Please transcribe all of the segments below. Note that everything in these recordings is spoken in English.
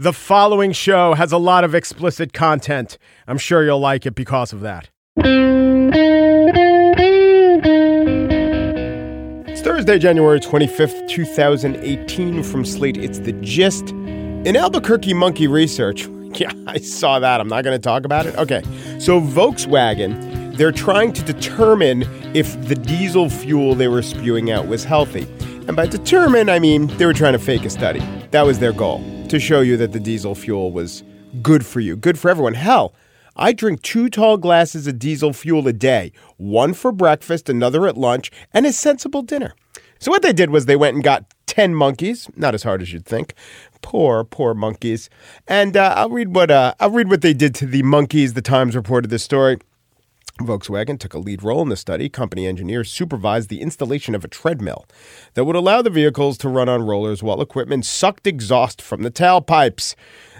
The following show has a lot of explicit content. I'm sure you'll like it because of that. It's Thursday, January 25th, 2018. From Slate, it's The Gist. In Albuquerque Monkey Research, yeah, I saw that. I'm not going to talk about it. Okay. So, Volkswagen, they're trying to determine if the diesel fuel they were spewing out was healthy. And by determine, I mean they were trying to fake a study. That was their goal to show you that the diesel fuel was good for you, good for everyone. Hell, I drink two tall glasses of diesel fuel a day, one for breakfast, another at lunch, and a sensible dinner. So what they did was they went and got 10 monkeys, not as hard as you'd think. Poor, poor monkeys. And uh, I'll read what uh, I'll read what they did to the monkeys. The Times reported this story. Volkswagen took a lead role in the study. Company engineers supervised the installation of a treadmill that would allow the vehicles to run on rollers while equipment sucked exhaust from the tailpipes.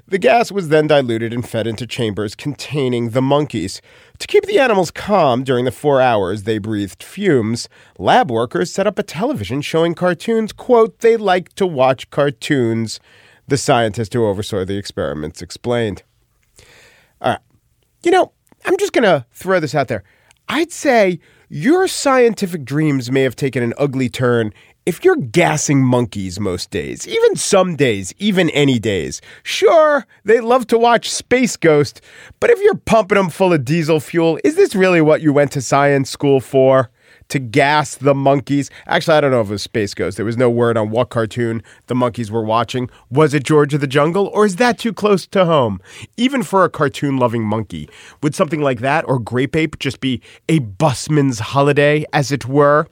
The gas was then diluted and fed into chambers containing the monkeys. To keep the animals calm during the four hours they breathed fumes, lab workers set up a television showing cartoons. Quote, they like to watch cartoons, the scientist who oversaw the experiments explained. All right. You know, I'm just going to throw this out there. I'd say your scientific dreams may have taken an ugly turn if you're gassing monkeys most days, even some days, even any days. Sure, they love to watch Space Ghost, but if you're pumping them full of diesel fuel, is this really what you went to science school for? To gas the monkeys. Actually, I don't know if it was Space Ghost. There was no word on what cartoon the monkeys were watching. Was it George of the Jungle, or is that too close to home? Even for a cartoon loving monkey, would something like that or Grape Ape just be a busman's holiday, as it were?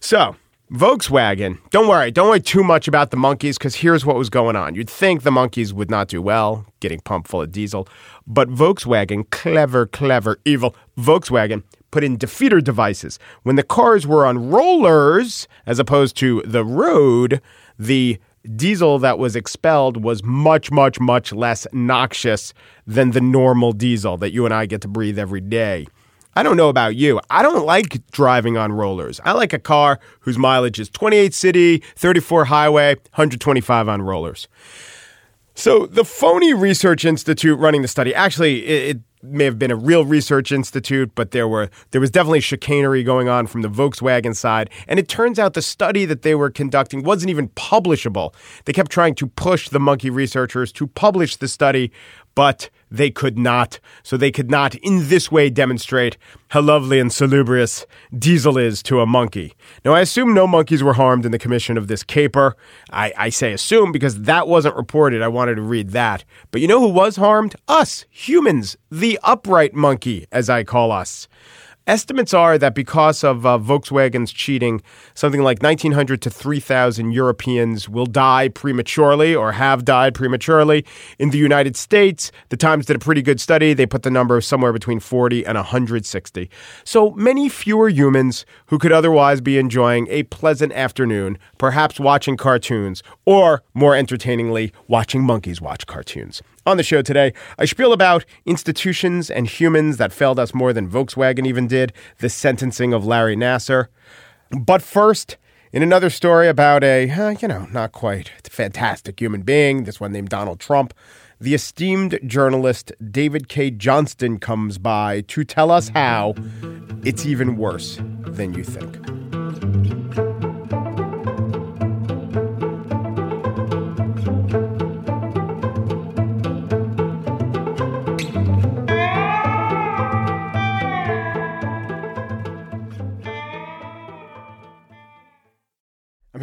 So, Volkswagen, don't worry, don't worry too much about the monkeys because here's what was going on. You'd think the monkeys would not do well, getting pumped full of diesel, but Volkswagen, clever, clever, evil Volkswagen, put in defeater devices. When the cars were on rollers, as opposed to the road, the diesel that was expelled was much, much, much less noxious than the normal diesel that you and I get to breathe every day. I don't know about you. I don't like driving on rollers. I like a car whose mileage is 28 city, 34 highway, 125 on rollers. So the phony research institute running the study actually it, it may have been a real research institute, but there were there was definitely chicanery going on from the Volkswagen side. And it turns out the study that they were conducting wasn't even publishable. They kept trying to push the monkey researchers to publish the study, but they could not. So they could not, in this way, demonstrate how lovely and salubrious diesel is to a monkey. Now, I assume no monkeys were harmed in the commission of this caper. I, I say assume because that wasn't reported. I wanted to read that. But you know who was harmed? Us, humans, the upright monkey, as I call us. Estimates are that because of uh, Volkswagen's cheating, something like 1,900 to 3,000 Europeans will die prematurely or have died prematurely. In the United States, the Times did a pretty good study. They put the number somewhere between 40 and 160. So many fewer humans who could otherwise be enjoying a pleasant afternoon, perhaps watching cartoons, or more entertainingly, watching monkeys watch cartoons. On the show today, I spiel about institutions and humans that failed us more than Volkswagen even did, the sentencing of Larry Nassar. But first, in another story about a, uh, you know, not quite fantastic human being, this one named Donald Trump, the esteemed journalist David Cay Johnston comes by to tell us how it's even worse than you think.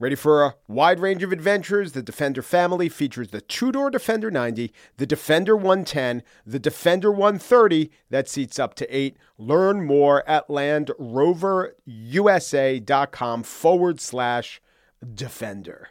Ready for a wide range of adventures? The Defender family features the two door Defender 90, the Defender 110, the Defender 130 that seats up to eight. Learn more at LandRoverUSA.com forward slash Defender.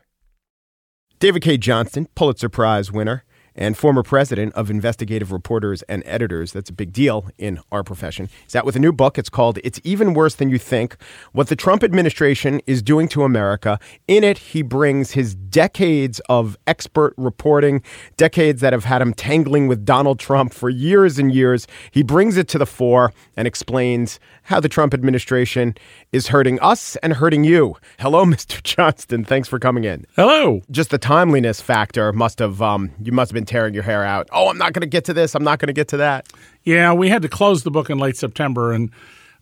David Cay Johnston, Pulitzer Prize winner and former president of investigative reporters and editors. That's a big deal in our profession. He's out with a new book. It's called It's Even Worse Than You Think What the Trump Administration is Doing to America. In it, he brings his decades of expert reporting, decades that have had him tangling with Donald Trump for years and years. He brings it to the fore and explains how the Trump administration is hurting us and hurting you. Hello, Mr. Johnston. Thanks for coming in. Hello. Just the timeliness factor must have, um, you must have been tearing your hair out. Oh, I'm not going to get to this. I'm not going to get to that. Yeah, we had to close the book in late September, and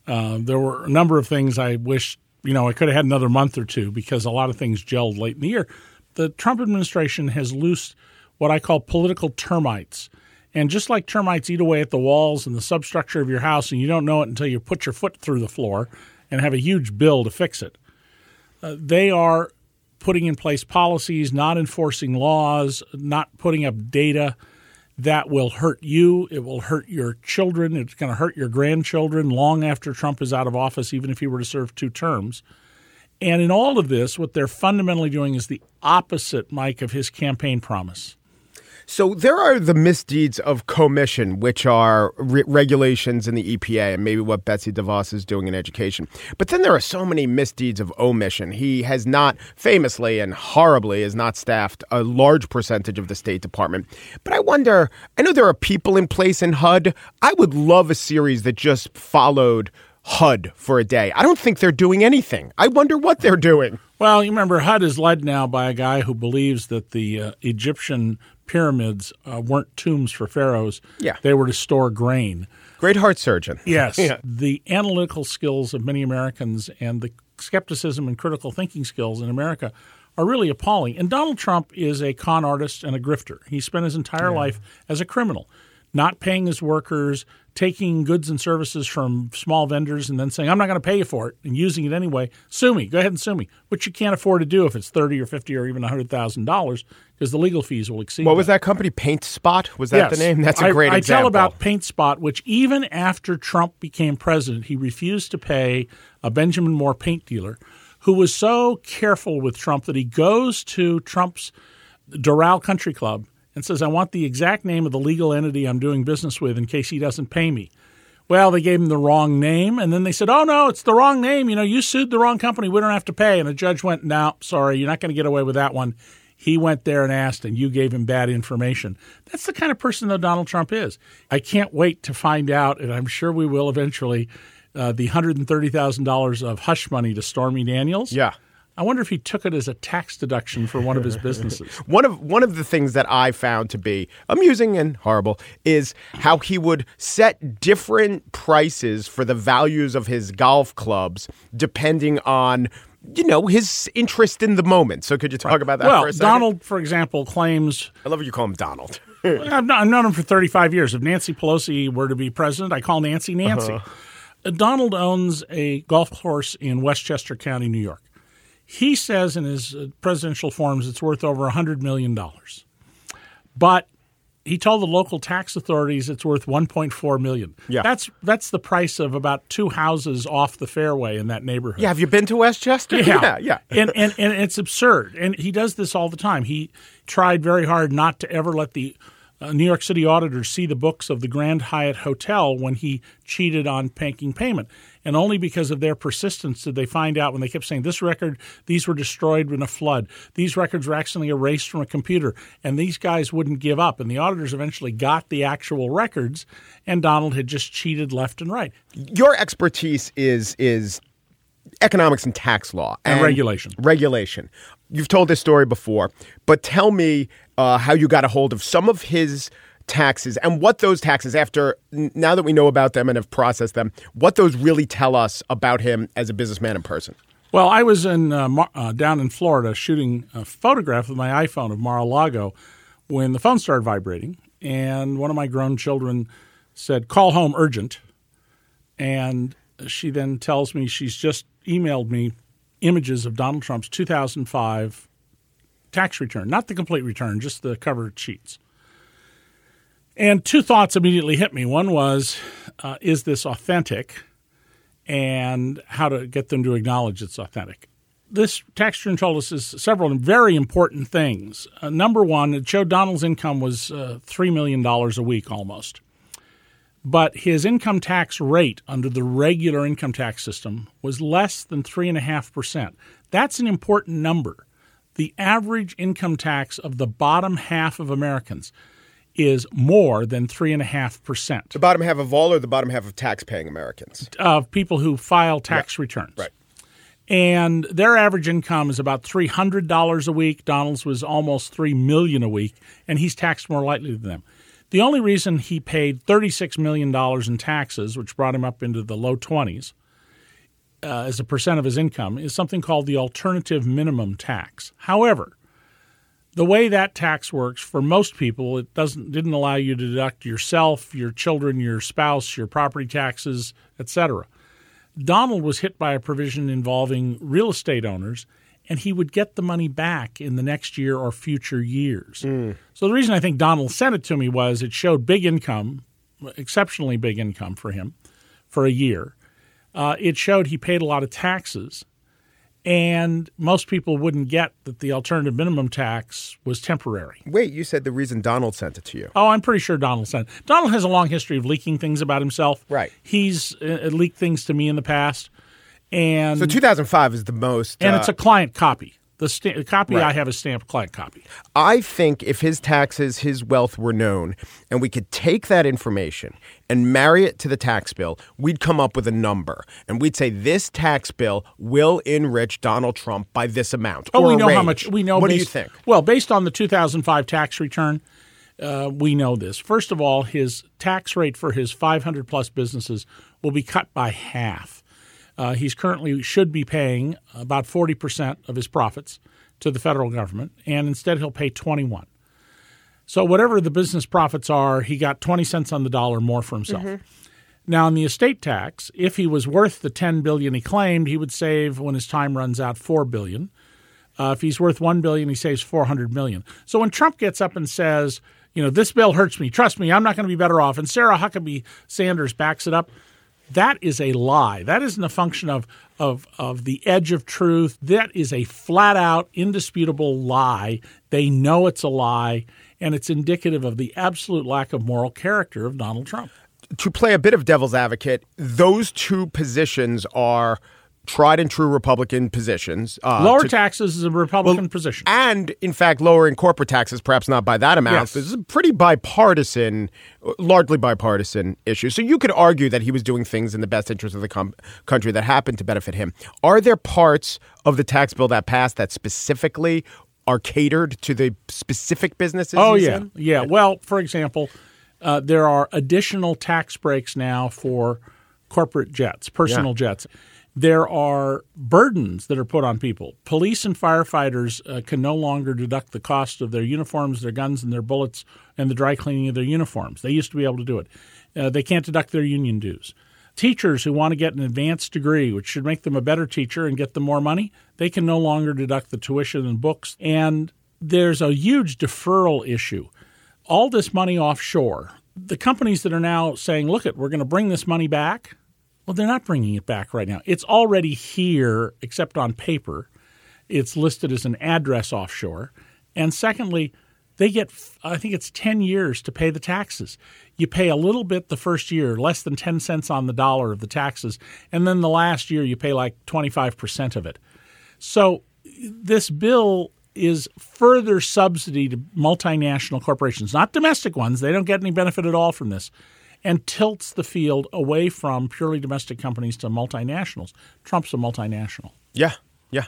uh, there were a number of things I wish, you know, I could have had another month or two because a lot of things gelled late in the year. The Trump administration has loosed what I call political termites. And just like termites eat away at the walls and the substructure of your house, and you don't know it until you put your foot through the floor and have a huge bill to fix it, uh, they are putting in place policies, not enforcing laws, not putting up data that will hurt you. It will hurt your children. It's going to hurt your grandchildren long after Trump is out of office, even if he were to serve two terms. And in all of this, what they're fundamentally doing is the opposite, Mike, of his campaign promise. So there are the misdeeds of commission, which are re- regulations in the EPA and maybe what Betsy DeVos is doing in education. But then there are so many misdeeds of omission. He has not famously and horribly has not staffed a large percentage of the State Department. But I wonder, I know there are people in place in HUD. I would love a series that just followed HUD for a day. I don't think they're doing anything. I wonder what they're doing. Well, you remember HUD is led now by a guy who believes that the uh, Egyptian pyramids uh, weren't tombs for pharaohs. Yeah. They were to store grain. Great heart surgeon. Yes. Yeah. The analytical skills of many Americans and the skepticism and critical thinking skills in America are really appalling. And Donald Trump is a con artist and a grifter. He spent his entire life as a criminal, not paying his workers, taking goods and services from small vendors and then saying, I'm not going to pay you for it and using it anyway. Sue me. Go ahead and sue me, which you can't afford to do if it's 30 or 50 or even $100,000 because the legal fees will exceed What was that. that company? Paint Spot? Was that Yes. the name? That's a great I, example. I tell about Paint Spot, which even after Trump became president, he refused to pay a Benjamin Moore paint dealer who was so careful with Trump that he goes to Trump's Doral Country Club and says, I want the exact name of the legal entity I'm doing business with in case he doesn't pay me. Well, they gave him the wrong name, and then they said, "Oh no, it's the wrong name. You know, you sued the wrong company. We don't have to pay." And the judge went, "No, sorry, you're not going to get away with that one." He went there and asked, and you gave him bad information. That's the kind of person that Donald Trump is. I can't wait to find out, and I'm sure we will eventually. Uh, the hundred and thirty thousand dollars of hush money to Stormy Daniels. Yeah. I wonder if he took it as a tax deduction for one of his businesses. One of one of the things that I found to be amusing and horrible is how he would set different prices for the values of his golf clubs depending on you know his interest in the moment. So could you talk about that well, for a second? Donald, for example, claims I love when you call him Donald. I've, known, I've known him for 35 years. If Nancy Pelosi were to be president, I call Nancy Nancy. Uh-huh. Uh, Donald owns a golf course in Westchester County, New York. He says in his uh, presidential forms it's worth over $100 million. But he told the local tax authorities it's worth 1.4 million. Yeah. That's that's the price of about two houses off the fairway in that neighborhood. yeah, have you been to Westchester? yeah. yeah. and, and and it's absurd. And he does this all the time. He tried very hard not to ever let the uh, New York City auditors see the books of the Grand Hyatt Hotel when he cheated on making payment. And only because of their persistence did they find out when they kept saying this record, these were destroyed in a flood. These records were accidentally erased from a computer. And these guys wouldn't give up. And the auditors eventually got the actual records, and Donald had just cheated left and right. Your expertise is is economics and tax law And regulation. Regulation. You've told this story before, but tell me uh, how you got a hold of some of his taxes and what those taxes, after now that we know about them and have processed them, what those really tell us about him as a businessman and person. Well, I was in uh, Mar- uh, down in Florida shooting a photograph with my iPhone of Mar-a-Lago when the phone started vibrating, and one of my grown children said, call home urgent. And she then tells me she's just emailed me images of Donald Trump's 2005 tax return, not the complete return, just the cover sheets. And two thoughts immediately hit me. One was, uh, is this authentic? And how to get them to acknowledge it's authentic. This tax return told us several very important things. Uh, number one, it showed Donald's income was uh, $3 million a week almost. But his income tax rate under the regular income tax system was less than 3.5%. That's an important number. The average income tax of the bottom half of Americans is more than 3.5%. The bottom half of all or the bottom half of tax paying Americans? Of people who file tax yeah. returns. Right. And their average income is about $300 a week. Donald's was almost 3 million a week, and he's taxed more lightly than them. The only reason he paid $36 million in taxes, which brought him up into the low 20s uh, as a percent of his income, is something called the alternative minimum tax. However, the way that tax works for most people, it doesn't didn't allow you to deduct yourself, your children, your spouse, your property taxes, etc. Donald was hit by a provision involving real estate owners, and he would get the money back in the next year or future years. Mm. So the reason I think Donald sent it to me was it showed big income, exceptionally big income for him for a year. Uh, it showed he paid a lot of taxes and most people wouldn't get that the alternative minimum tax was temporary. Wait, you said the reason Donald sent it to you. Oh, I'm pretty sure Donald sent. It. Donald has a long history of leaking things about himself. Right. He's uh, leaked things to me in the past, and so 2005 is the most, and uh, it's a client copy. The, sta- the copy Right. I have is stamped client copy. I think if his taxes, his wealth were known, and we could take that information and marry it to the tax bill, we'd come up with a number. And we'd say this tax bill will enrich Donald Trump by this amount. Oh, or we know how much. We know. What do based, you think? Well, based on the 2005 tax return, uh, we know this. First of all, his tax rate for his 500 plus businesses will be cut by half. Uh, he's currently should be paying about 40 percent of his profits to the federal government, and instead he'll pay 21. So whatever the business profits are, he got 20 cents on the dollar more for himself. Now, in the estate tax, if he was worth the 10 billion he claimed, he would save when his time runs out 4 billion. Uh, if he's worth 1 billion, he saves 400 million. So when Trump gets up and says, you know, this bill hurts me, trust me, I'm not going to be better off, and Sarah Huckabee Sanders backs it up, that is a lie. That isn't a function of, of, of the edge of truth. That is a flat out, indisputable lie. They know it's a lie, and it's indicative of the absolute lack of moral character of Donald Trump. To play a bit of devil's advocate, those two positions are tried and true Republican positions. Uh, Lower to- taxes is a Republican position. and in fact lowering corporate taxes perhaps not by that amount Yes. this is a pretty bipartisan largely bipartisan issue so you could argue that he was doing things in the best interest of the com- country that happened to benefit him are there parts of the tax bill that passed that specifically are catered to the specific businesses Oh yeah, in? yeah. Well, for example, uh, there are additional tax breaks now for corporate jets, personal Yeah. jets. There are burdens that are put on people. Police and firefighters uh, can no longer deduct the cost of their uniforms, their guns, and their bullets, and the dry cleaning of their uniforms. They used to be able to do it. Uh, they can't deduct their union dues. Teachers who want to get an advanced degree, which should make them a better teacher and get them more money, they can no longer deduct the tuition and books. And there's a huge deferral issue. All this money offshore, the companies that are now saying, look, it, we're going to bring this money back. Well, they're not bringing it back right now. It's already here, except on paper. It's listed as an address offshore. And secondly, they get, I think it's 10 years to pay the taxes. You pay a little bit the first year, less than 10 cents on the dollar of the taxes. And then the last year, you pay like 25% of it. So this bill is further subsidy to multinational corporations, not domestic ones. They don't get any benefit at all from this, and tilts the field away from purely domestic companies to multinationals. Trump's a multinational. Yeah, yeah.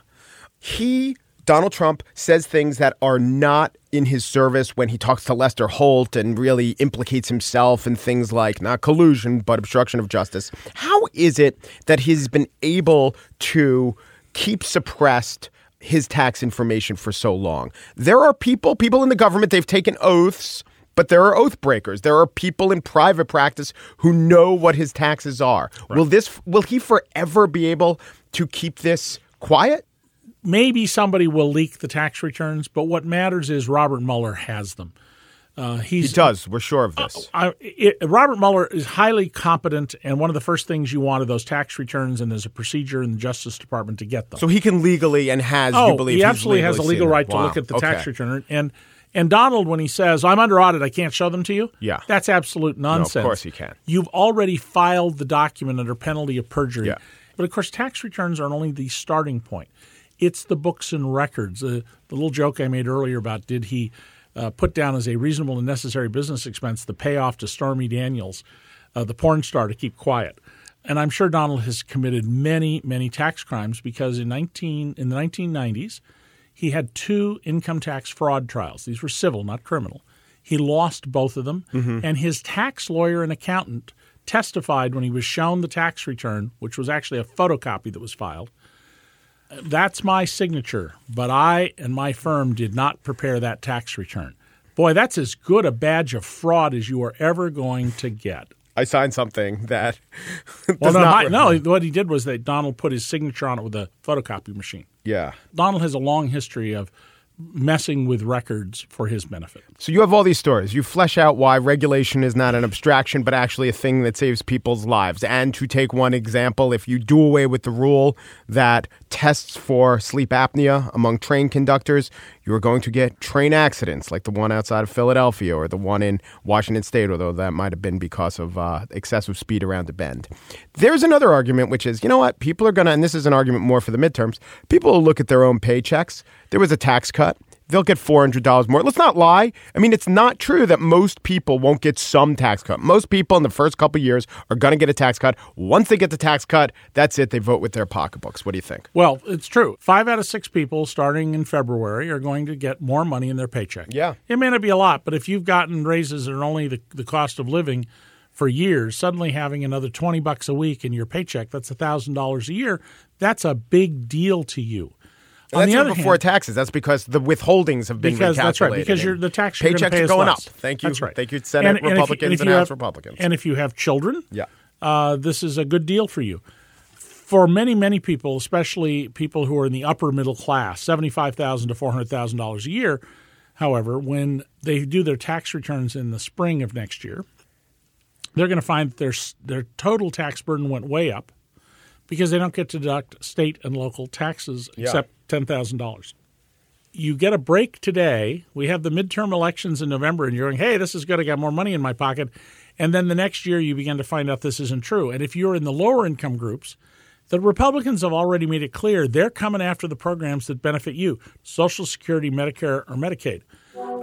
He, Donald Trump, says things that are not in his service when he talks to Lester Holt and really implicates himself in things like not collusion, but obstruction of justice. How is it that he's been able to keep suppressed his tax information for so long? There are people, people in the government, they've taken oaths But there are oath breakers. There are people in private practice who know what his taxes are. Will this will he forever be able to keep this quiet? Maybe somebody will leak the tax returns, but what matters is Robert Mueller has them. Uh, he's, He does. We're sure of this. I, it, Robert Mueller is highly competent, and one of the first things you want are those tax returns, and there's a procedure in the Justice Department to get them. so he can legally and has. oh, you believe he absolutely has a legal right to look at the Okay. tax return. And and Donald, when he says I'm under audit, I can't show them to you. Yeah. that's absolute nonsense. Of course he can. You've already filed the document under penalty of perjury. Yeah. But of course, tax returns are only the starting point. It's the books and records. Uh, the little joke I made earlier about did he uh, put down as a reasonable and necessary business expense the payoff to Stormy Daniels, uh, the porn star, to keep quiet. And I'm sure Donald has committed many, many tax crimes because in 19 in the 1990s, he had two income tax fraud trials. These were civil, not criminal. He lost both of them, and his tax lawyer and accountant testified when he was shown the tax return, which was actually a photocopy that was filed. That's my signature, but I and my firm did not prepare that tax return. Boy, that's as good a badge of fraud as you are ever going to get. I signed something that. Well, no, not my, no, what he did was that Donald put his signature on it with a photocopy machine. Yeah. Donald has a long history of messing with records for his benefit. So you have all these stories. You flesh out why regulation is not an abstraction, but actually a thing that saves people's lives. And to take one example, if you do away with the rule that tests for sleep apnea among train conductors, you are going to get train accidents like the one outside of Philadelphia or the one in Washington State, although that might have been because of uh, excessive speed around a bend. There's another argument, which is, you know what? People are going to, and this is an argument more for the midterms, people will look at their own paychecks. There was a tax cut they'll get $400 more. Let's not lie. I mean, it's not true that most people won't get some tax cut. Most people in the first couple of years are going to get a tax cut. Once they get the tax cut, that's it. They vote with their pocketbooks. What do you think? Well, it's true. Five out of six people starting in February are going to get more money in their paycheck. Yeah. It may not be a lot, but if you've gotten raises that are only the, the cost of living for years, suddenly having another 20 bucks a week in your paycheck, that's $1,000 a year, that's a big deal to you. That's the not other before hand, taxes. That's because the withholdings have been because that's right. Because you're, the tax paychecks pay are going less. up. Thank you. That's right. Thank you, Senate if you- Republicans and, you House have- Republicans. And if you have children, Yeah. uh, this is a good deal for you. For many, many people, especially people who are in the upper middle class, seventy-five thousand to four hundred thousand dollars a year. However, when they do their tax returns in the spring of next year, they're going to find that their their total tax burden went way up because they don't get to deduct state and local taxes except ten thousand dollars. You get a break today. We have the midterm elections in November, and you're going, "Hey, this is good. I got more money in my pocket." And then the next year, you begin to find out this isn't true. And if you're in the lower income groups, the Republicans have already made it clear they're coming after the programs that benefit you Social Security, Medicare, or Medicaid.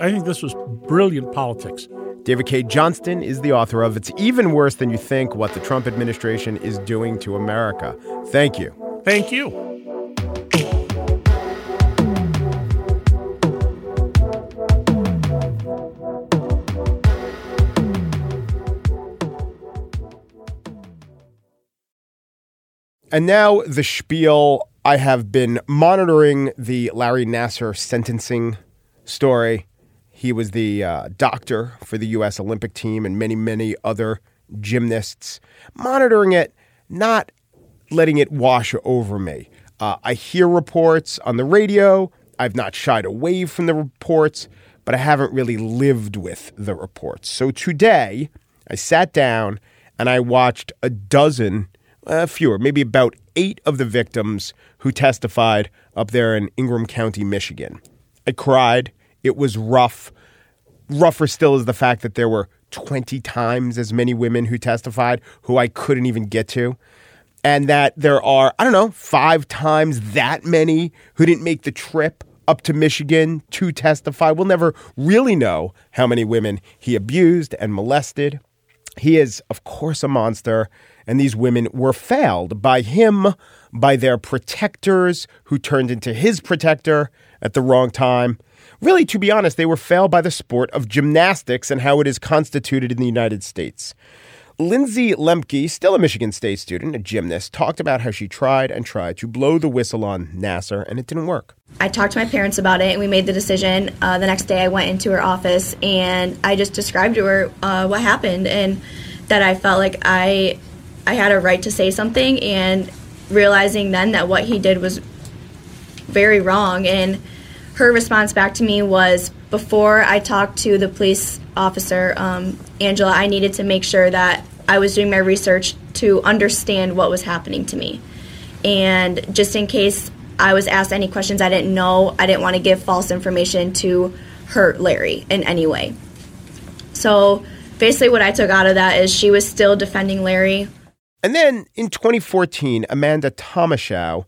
I think this was brilliant politics. David Cay Johnston is the author of It's Even Worse Than You Think What the Trump Administration is Doing to America. Thank you. Thank you. And now the spiel. I have been monitoring the Larry Nassar sentencing story. He was the uh, doctor for the U.S. Olympic team and many, many other gymnasts. Monitoring it, not letting it wash over me. Uh, I hear reports on the radio. I've not shied away from the reports, but I haven't really lived with the reports. So today, I sat down and I watched a dozen, uh, fewer, maybe about eight of the victims who testified up there in Ingham County, Michigan. I cried. It was rough. Rougher still is the fact that there were 20 times as many women who testified who I couldn't even get to. And that there are, I don't know, five times that many who didn't make the trip up to Michigan to testify. We'll never really know how many women he abused and molested. He is, of course, a monster, and these women were failed by him, by their protectors, who turned into his protector at the wrong time. Really, to be honest, they were failed by the sport of gymnastics and how it is constituted in the United States. Lindsey Lemke, still a Michigan State student, a gymnast, talked about how she tried and tried to blow the whistle on Nassar and it didn't work. I talked to my parents about it and we made the decision. Uh, the next day I went into her office and I just described to her uh, what happened and that I felt like I I had a right to say something and realizing then that what he did was very wrong and her response back to me was before I talked to the police officer, um, Angela, I needed to make sure that I was doing my research to understand what was happening to me. And just in case I was asked any questions I didn't know, I didn't want to give false information to hurt Larry in any way. So basically, what I took out of that is she was still defending Larry. And then in 2014, Amanda Thomashow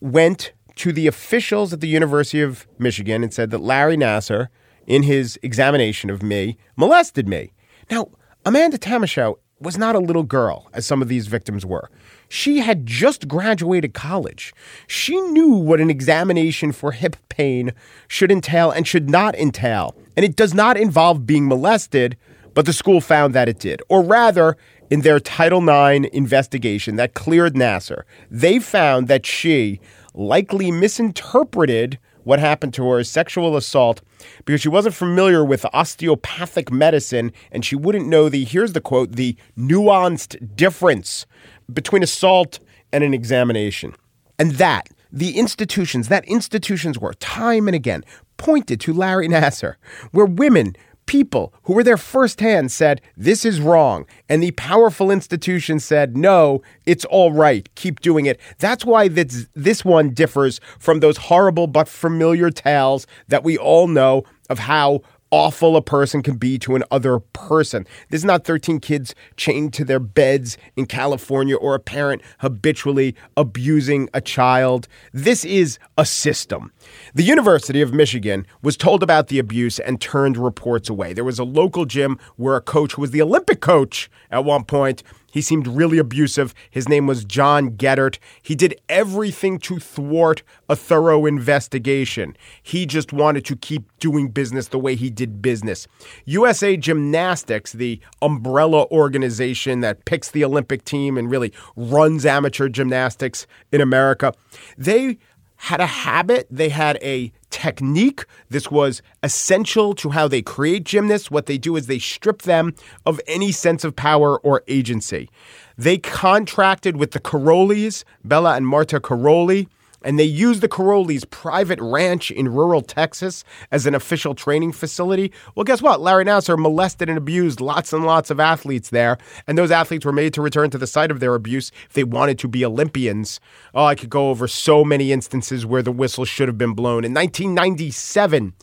went to the officials at the University of Michigan and said that Larry Nassar, in his examination of me, molested me. Now, Amanda Thomashow was not a little girl, as some of these victims were. She had just graduated college. She knew what an examination for hip pain should entail and should not entail. And it does not involve being molested, but the school found that it did. Or rather, in their Title IX investigation that cleared Nassar, they found that she likely misinterpreted what happened to her as sexual assault because she wasn't familiar with osteopathic medicine and she wouldn't know the, here's the quote, the nuanced difference between assault and an examination. And that, the institutions, that institutions were time and again pointed to Larry Nassar, where women people who were there firsthand said, This is wrong. And the powerful institution said, No, it's all right. Keep doing it. That's why this, this one differs from those horrible but familiar tales that we all know of how awful a person can be to another person. This is not 13 kids chained to their beds in California or a parent habitually abusing a child. This is a system. The University of Michigan was told about the abuse and turned reports away. There was a local gym where a coach who was the Olympic coach at one point he seemed really abusive. His name was John Geddert. He did everything to thwart a thorough investigation. He just wanted to keep doing business the way he did business. USA Gymnastics, the umbrella organization that picks the Olympic team and really runs amateur gymnastics in America, they had a habit, they had a technique. This was essential to how they create gymnasts. What they do is they strip them of any sense of power or agency. They contracted with the Karolyis, Bela and Marta Karolyi, and they used the Karolyi's private ranch in rural Texas as an official training facility. Well, guess what? Larry Nassar molested and abused lots and lots of athletes there, and those athletes were made to return to the site of their abuse if they wanted to be Olympians. Oh, I could go over so many instances where the whistle should have been blown. In 1997,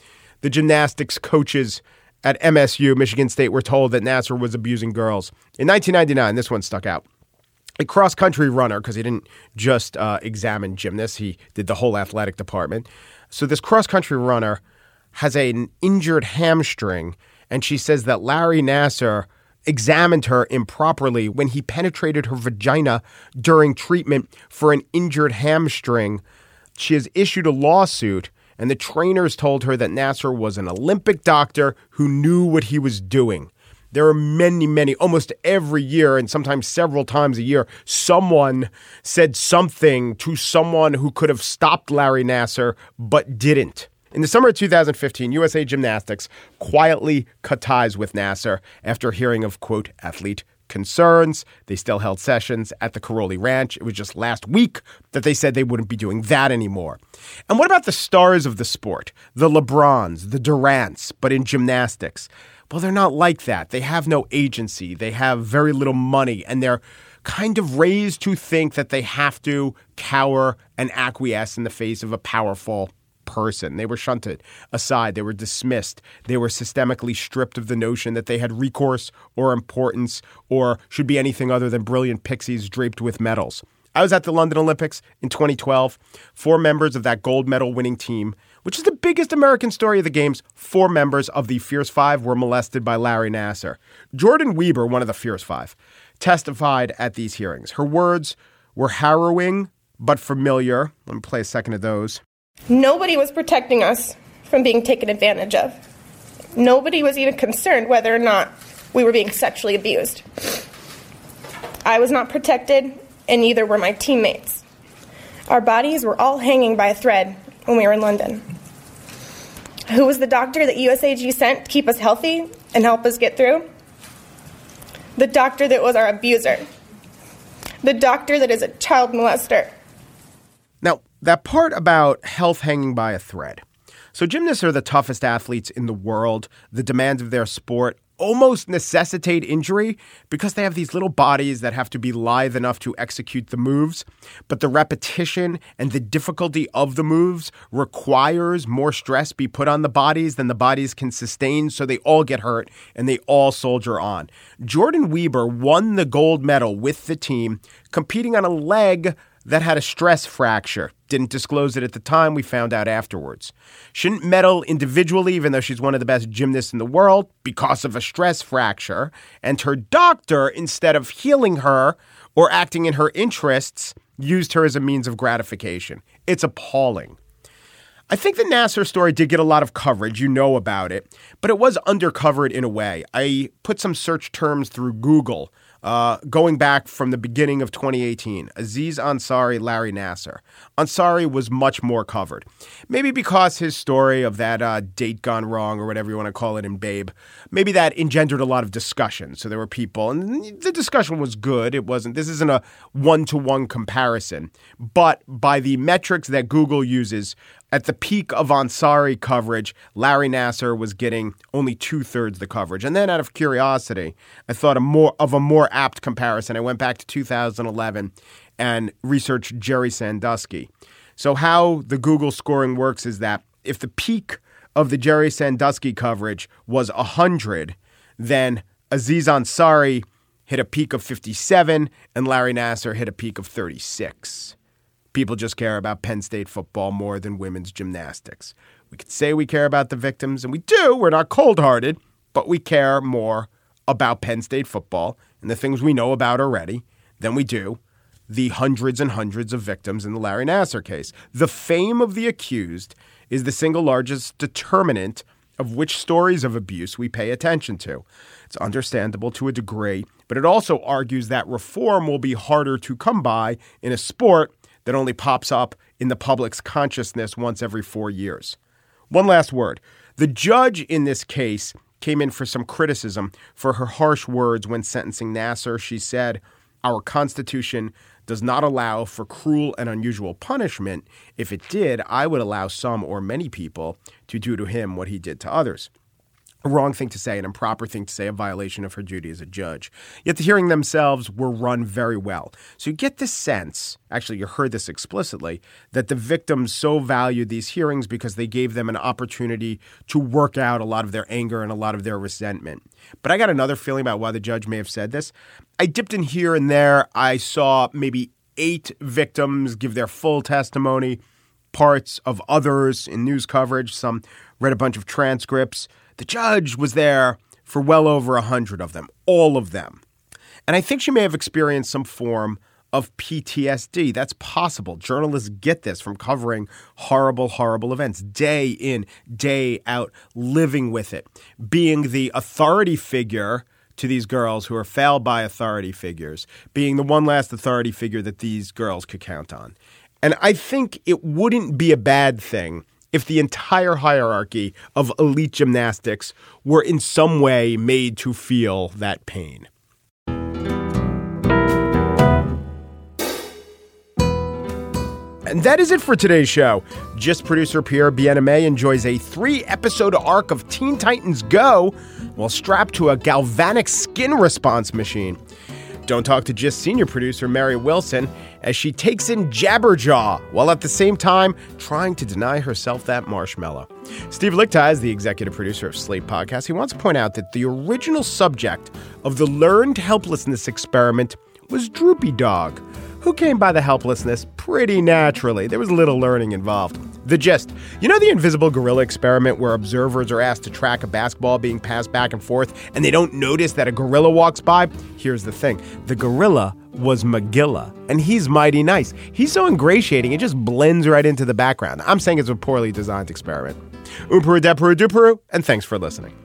the gymnastics coaches at MSU, Michigan State, were told that Nassar was abusing girls. In 1999, this one stuck out a cross country runner because he didn't just uh, examine gymnasts, he did the whole athletic department. So, this cross country runner has an injured hamstring, and she says that Larry Nassar examined her improperly when he penetrated her vagina during treatment for an injured hamstring. She has issued a lawsuit, and the trainers told her that Nassar was an Olympic doctor who knew what he was doing. There are many, many, almost every year, and sometimes several times a year, someone said something to someone who could have stopped Larry Nassar but didn't. In the summer of 2015, USA Gymnastics quietly cut ties with Nassar after hearing of, quote, athlete concerns. They still held sessions at the Karolyi Ranch. It was just last week that they said they wouldn't be doing that anymore. And what about the stars of the sport? The LeBrons, the Durants, but in gymnastics. Well, they're not like that. They have no agency, they have very little money, and they're kind of raised to think that they have to cower and acquiesce in the face of a powerful person. They were shunted aside, they were dismissed, they were systemically stripped of the notion that they had recourse or importance or should be anything other than brilliant pixies draped with medals. I was at the London Olympics in 2012. Four members of that gold medal winning team which is the biggest American story of the Games, four members of the Fierce Five were molested by Larry Nassar. Jordan Wieber, one of the Fierce Five, testified at these hearings. Her words were harrowing but familiar. Let me play a second of those. Nobody was protecting us from being taken advantage of. Nobody was even concerned whether or not we were being sexually abused. I was not protected, and neither were my teammates. Our bodies were all hanging by a thread when we were in London. Who was the doctor that USAG sent to keep us healthy and help us get through? The doctor that was our abuser. The doctor that is a child molester. Now, that part about health hanging by a thread. So, gymnasts are the toughest athletes in the world. The demands of their sport almost necessitate injury because they have these little bodies that have to be lithe enough to execute the moves. But the repetition and the difficulty of the moves requires more stress be put on the bodies than the bodies can sustain. So they all get hurt and they all soldier on. Jordan Wieber won the gold medal with the team, competing on a leg that had a stress fracture. Didn't disclose it at the time, we found out afterwards. Shouldn't medal individually, even though she's one of the best gymnasts in the world, because of a stress fracture. And her doctor, instead of healing her or acting in her interests, used her as a means of gratification. It's appalling. I think the Nassar story did get a lot of coverage. You know about it, but it was undercovered in a way. I put some search terms through Google uh, going back from the beginning of 2018, Aziz Ansari, Larry Nassar. Ansari was much more covered. Maybe because his story of that uh, date gone wrong or whatever you want to call it in Babe, maybe that engendered a lot of discussion. So there were people, and the discussion was good. It wasn't, this isn't a one to one comparison. But by the metrics that Google uses, at the peak of Ansari coverage, Larry Nassar was getting only two thirds the coverage. And then, out of curiosity, I thought a more of a more apt comparison. I went back to 2011 and researched Jerry Sandusky. So, how the Google scoring works is that if the peak of the Jerry Sandusky coverage was 100, then Aziz Ansari hit a peak of 57 and Larry Nassar hit a peak of 36 people just care about Penn State football more than women's gymnastics. We could say we care about the victims, and we do. We're not cold hearted, but we care more about Penn State football and the things we know about already than we do the hundreds and hundreds of victims in the Larry Nassar case. The fame of the accused is the single largest determinant of which stories of abuse we pay attention to. It's understandable to a degree, but it also argues that reform will be harder to come by in a sport that only pops up in the public's consciousness once every four years. One last word. The judge in this case came in for some criticism for her harsh words when sentencing Nassar. She said, Our Constitution does not allow for cruel and unusual punishment. If it did, I would allow some or many people to do to him what he did to others a wrong thing to say, an improper thing to say, a violation of her duty as a judge. Yet the hearing themselves were run very well. So you get the sense, actually, you heard this explicitly, that the victims so valued these hearings because they gave them an opportunity to work out a lot of their anger and a lot of their resentment. But I got another feeling about why the judge may have said this. I dipped in here and there. I saw maybe eight victims give their full testimony, parts of others in news coverage, some read a bunch of transcripts. The judge was there for well over a hundred of them, all of them. And I think she may have experienced some form of PTSD. That's possible. Journalists get this from covering horrible, horrible events day in, day out, living with it, being the authority figure to these girls who are failed by authority figures, being the one last authority figure that these girls could count on. And I think it wouldn't be a bad thing if the entire hierarchy of elite gymnastics were in some way made to feel that pain. And that is it for today's show. Gist producer Pierre Bienaimé enjoys a three episode arc of Teen Titans Go while strapped to a galvanic skin response machine. Don't talk to Gist senior producer Mary Wilson as she takes in Jabberjaw while at the same time trying to deny herself that marshmallow. Steve Lickteig is the executive producer of Slate Podcast. He wants to point out that the original subject of the learned helplessness experiment was Droopy Dog who came by the helplessness pretty naturally. There was little learning involved. The gist you know the invisible gorilla experiment where observers are asked to track a basketball being passed back and forth and they don't notice that a gorilla walks by? Here's the thing the gorilla was Magilla, and he's mighty nice. He's so ingratiating, it just blends right into the background. I'm saying it's a poorly designed experiment. Duperu, and thanks for listening.